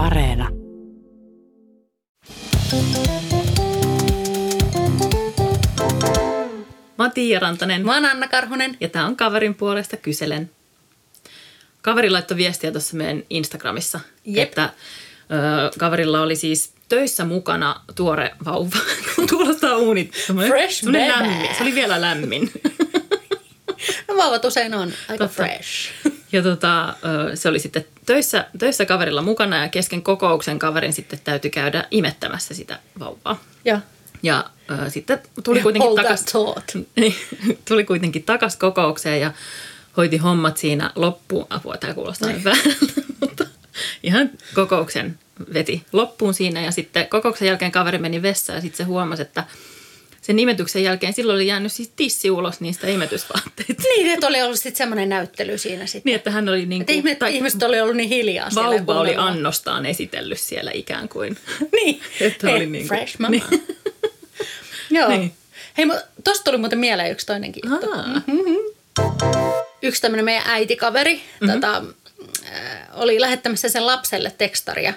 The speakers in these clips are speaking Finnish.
Areena. Mä oon Tiia Rantanen Mä oon Anna Karhunen. ja tää on kaverin puolesta kyselen. Kaveri laittoi viestiä tuossa meidän Instagramissa, Jep. että ö, kaverilla oli siis töissä mukana tuore vauva. Kuulostaa uunit. semmoinen- Fresh lämmin. Se oli vielä lämmin. No vauvat usein on aika Totta. fresh. Ja tota, se oli sitten töissä, töissä kaverilla mukana ja kesken kokouksen kaverin sitten täytyy käydä imettämässä sitä vauvaa. Ja Ja ö, sitten tuli kuitenkin takas, niin, tuli kuitenkin takas kokoukseen ja hoiti hommat siinä loppuun. Apua, tämä kuulostaa väärältä, mutta ihan kokouksen veti loppuun siinä. Ja sitten kokouksen jälkeen kaveri meni vessaan ja sitten se huomasi, että sen imetyksen jälkeen silloin oli jäänyt siis tissi ulos niistä imetysvaatteita. Niin, että oli ollut sitten semmoinen näyttely siinä sitten. Niin, että hän oli niin kuin, ihmiset, ihmiset oli ollut niin hiljaa siellä. vauva oli annostaan esitellyt siellä ikään kuin. Niin. Että Hei, oli niin kuin- fresh mama. Niin. Joo. Niin. Hei, tosta tuli muuten mieleen yksi toinenkin juttu. Aa, Yksi tämmöinen meidän äitikaveri Mhm. mm-hmm. tota, äh, oli lähettämässä sen lapselle tekstaria.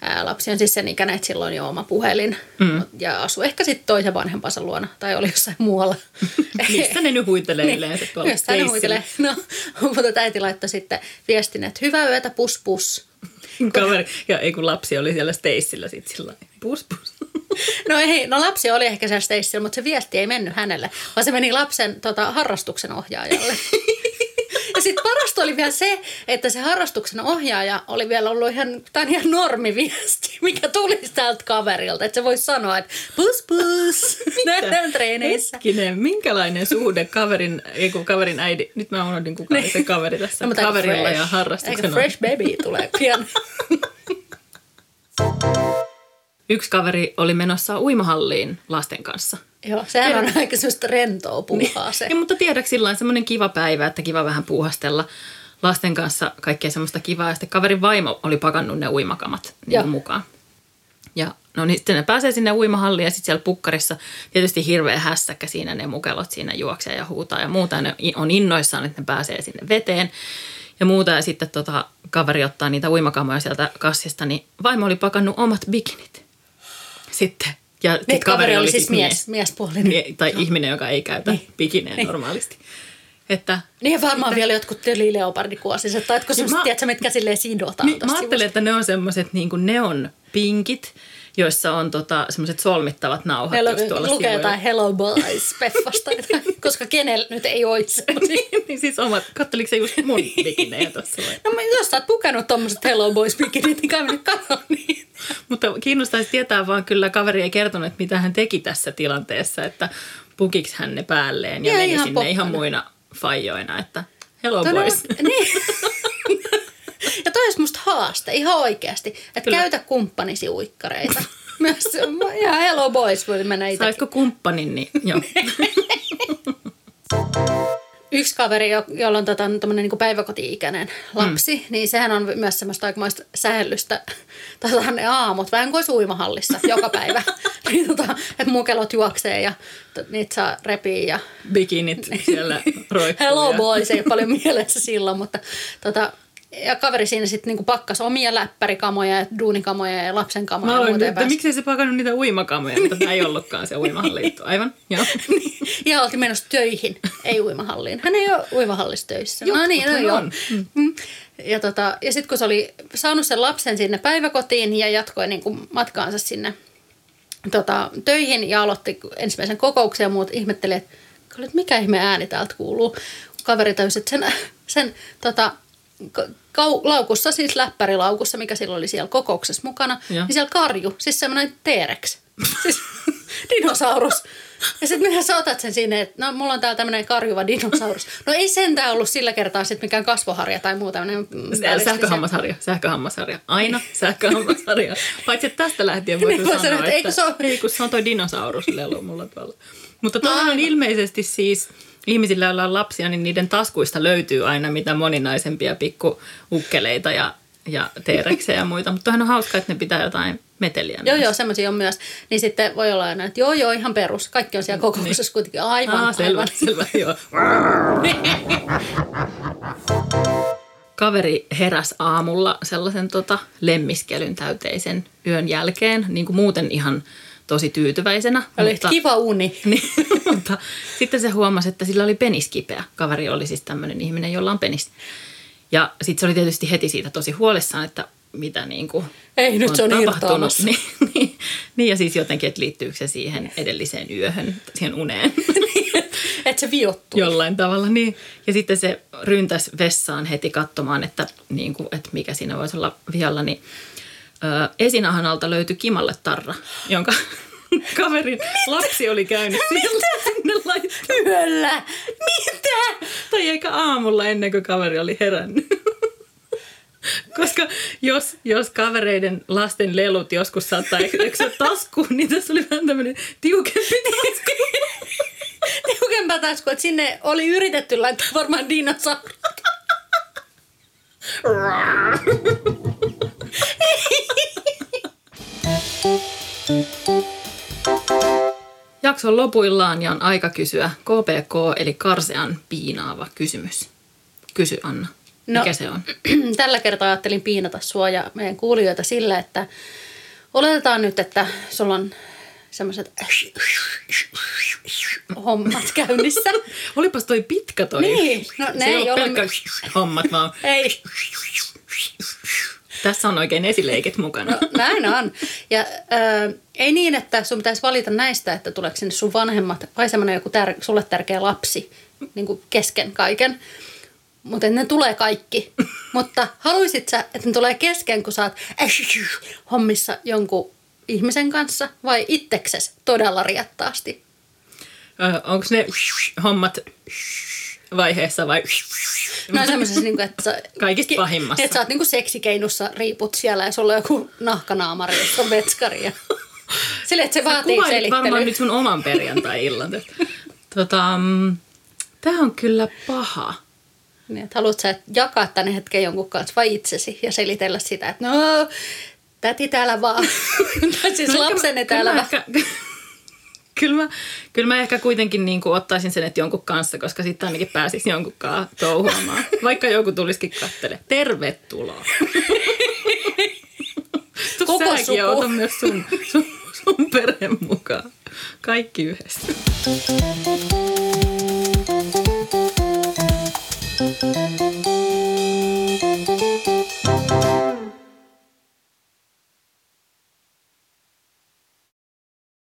Ää, lapsi on siis sen ikäinen, että silloin jo oma puhelin. Mm. Ja asui ehkä sitten toisen vanhempansa luona tai oli jossain muualla. missä ne nyt huitelee yleensä tuolla Missä ne huitelee. No, mutta äiti laittoi sitten viestin, että hyvää yötä, pus pus. Kaveri, ja ei kun lapsi oli siellä Stacella sit sillä pus pus. No ei, no lapsi oli ehkä siellä Stacella, mutta se viesti ei mennyt hänelle, vaan se meni lapsen tota, harrastuksen ohjaajalle. Sitten parasta oli vielä se, että se harrastuksen ohjaaja oli vielä ollut ihan, tämä on ihan normiviesti, mikä tuli täältä kaverilta. Että se voisi sanoa, että pus pus, nähdään treeneissä. Hetkinen, minkälainen suhde kaverin, ei kun kaverin äidi, nyt mä unohdin kuka oli se kaveri tässä, No, kaverilla fresh. ja harrastuksen. Aika fresh baby tulee pian. Yksi kaveri oli menossa uimahalliin lasten kanssa. Joo, sehän on aika semmoista rentoa puuhaa se. Ja, mutta tiedätkö sillä semmoinen kiva päivä, että kiva vähän puuhastella lasten kanssa kaikkea semmoista kivaa. Ja sitten kaverin vaimo oli pakannut ne uimakamat niin mukaan. Ja no niin sitten ne pääsee sinne uimahalliin ja sitten siellä pukkarissa tietysti hirveä hässäkkä siinä ne mukelot siinä juoksee ja huutaa ja muuta. Ja ne on innoissaan, että ne pääsee sinne veteen ja muuta. Ja sitten tota, kaveri ottaa niitä uimakamoja sieltä kassista, niin vaimo oli pakannut omat bikinit. Sitten. Ja sit Niin, kaveri oli siis mies, miespuolinen. Niin, tai ihminen, joka ei käytä niin. bikinejä normaalisti. Että Niin varmaan vielä jotkut tyli leopardikuosiset, tai kun semmoiset, mä- tiedätkö, mitkä silleen sidotaan niin, mä ajattelen, että ne on semmoiset niin neon pinkit, joissa on tota, semmoiset solmittavat nauhat. Just tuolla lukee sivuilla. jotain Hello Boys peffasta, koska kenellä nyt ei olisi. niin, niin siis omat, katteliko se just mun bikinejä tuossa vai? No mä- jos sä oot pukenut tommoset Hello Boys bikinit, niin kai mä nyt katson niin. Mutta kiinnostaisi tietää vaan kyllä, kaveri ei kertonut, että mitä hän teki tässä tilanteessa, että pukiks hän ne päälleen ja Joo, meni ihan sinne ihan poppana. muina faijoina, että hello on- boys. niin. Ja toi olisi musta haaste, ihan oikeasti. Että Kyllä. käytä kumppanisi uikkareita. Myös ihan Hello Boys voi mennä itse. Saisiko kumppanin, niin joo. Yksi kaveri, jo- jolla on tota, tämmöinen niin päiväkoti-ikäinen lapsi, mm. niin sehän on myös semmoista aikamoista sähellystä. Tota, ne aamut, vähän kuin uimahallissa joka päivä. niin, tota, että mukelot juoksee ja niitä saa repiä ja Bikinit siellä roikkuu. hello boys ei ole paljon mielessä silloin, mutta tota, ja kaveri siinä sitten niinku pakkas omia läppärikamoja ja duunikamoja ja lapsen kamoja. Mä ja että miksei se pakannut niitä uimakamoja, mutta tämä ei ollutkaan se uimahalliitto. Aivan, joo. Ja oltiin menossa töihin, ei uimahalliin. Hän ei ole uimahallissa töissä. Jotkut no niin, no joo. on. Mm. Ja, tota, ja sitten kun se oli saanut sen lapsen sinne päiväkotiin ja jatkoi niin kuin matkaansa sinne tota, töihin ja aloitti ensimmäisen kokouksen ja muut ihmetteli, että mikä ihme ääni täältä kuuluu. Kaveri täysi, että sen, sen tota, kau, laukussa, siis läppärilaukussa, mikä silloin oli siellä kokouksessa mukana, Joo. niin siellä karju, siis semmoinen T-rex, siis dinosaurus. Ja sitten minä sä otat sen sinne, että no mulla on täällä tämmöinen karjuva dinosaurus. No ei sentään ollut sillä kertaa sitten mikään kasvoharja tai muu tämmöinen. Sähköhammasharja, sähköhammasharja. Aina sähköhammasharja. Paitsi että tästä lähtien voi Niin, voi sanoa, sanoa, että eikö että se ole- ei, kun se on toi dinosauruslelu mulla tuolla. Mutta No tuolla on ilmeisesti siis ihmisillä, joilla on lapsia, niin niiden taskuista löytyy aina mitä moninaisempia pikkuukkeleita ja, ja t ja muita. Mutta on hauska, että ne pitää jotain meteliä. Joo, myös. joo, semmoisia on myös. Niin sitten voi olla aina, että joo, joo, ihan perus. Kaikki on siellä kokouksessa kuitenkin aivan, Ah, selvä, aivan. selvä, joo. kaveri heräs aamulla sellaisen tota, lemmiskelyn täyteisen yön jälkeen, niin kuin muuten ihan tosi tyytyväisenä. Oli mutta, kiva uni. Niin, mutta sitten se huomasi, että sillä oli peniskipeä. Kaveri oli siis tämmöinen ihminen, jolla on penis. Ja sitten se oli tietysti heti siitä tosi huolissaan, että mitä niin kuin Ei, nyt on se on tapahtunut. Niin, niin, niin, ja siis jotenkin, että liittyykö se siihen edelliseen yöhön, siihen uneen. että se viottuu. Jollain tavalla, niin. Ja sitten se ryntäs vessaan heti katsomaan, että, niin kuin, että mikä siinä voisi olla vialla, niin esinahan alta löytyi kimalle tarra, jonka kaverin lapsi oli käynyt Mitä? sinne laittamaan. Yöllä? Mitä? Tai eikä aamulla ennen kuin kaveri oli herännyt. Koska jos, jos kavereiden lasten lelut joskus saattaa eksyä taskuun, niin tässä oli vähän tämmöinen tiukempi tasku. Tiukempaa tasku, että sinne oli yritetty laittaa varmaan dinosauri. Jakson lopuillaan ja on aika kysyä KPK eli karsean piinaava kysymys. Kysy Anna. No, Mikä se on? Tällä kertaa ajattelin piinata sua ja meidän kuulijoita sillä, että oletetaan nyt, että sulla on semmoiset hommat käynnissä. Olipas toi pitkä toi. Niin, no ne se ei ole ole... pelkkä hommat, vaan Ei, tässä on oikein esileikit mukana. no, näin on. Ja äh, ei niin, että sun pitäisi valita näistä, että tuleeko sinne sun vanhemmat vai semmoinen joku tär- sulle tärkeä lapsi niin kuin kesken kaiken. Mutta ne tulee kaikki. Mutta haluaisit sä, että ne tulee kesken, kun sä oot hommissa jonkun ihmisen kanssa vai itsekses todella riettaasti? Onko ne hommat vaiheessa vai No semmoisessa, niin että sä, kaikista pahimmassa? että sä oot niin kuin seksikeinussa, riiput siellä ja sulla on joku nahkanaamari, jossa on vetskari. Ja... Sille, että se Sä vaatii selittelyä. varmaan nyt sun oman perjantai-illan. tota, mm, Tämä on kyllä paha. Niin, että haluat sä jakaa tänne hetken jonkun kanssa vai itsesi ja selitellä sitä, että no, täti täällä vaan. siis No lapsenne täällä vaan. ehkä, kyllä, mä, kyllä mä ehkä kuitenkin niin kuin ottaisin sen, että jonkun kanssa, koska sitten ainakin pääsisi jonkun kanssa touhuamaan. Vaikka joku tulisikin kattele. Tervetuloa. Koko suku. Ota myös sun, sun, sun perheen mukaan. Kaikki yhdessä.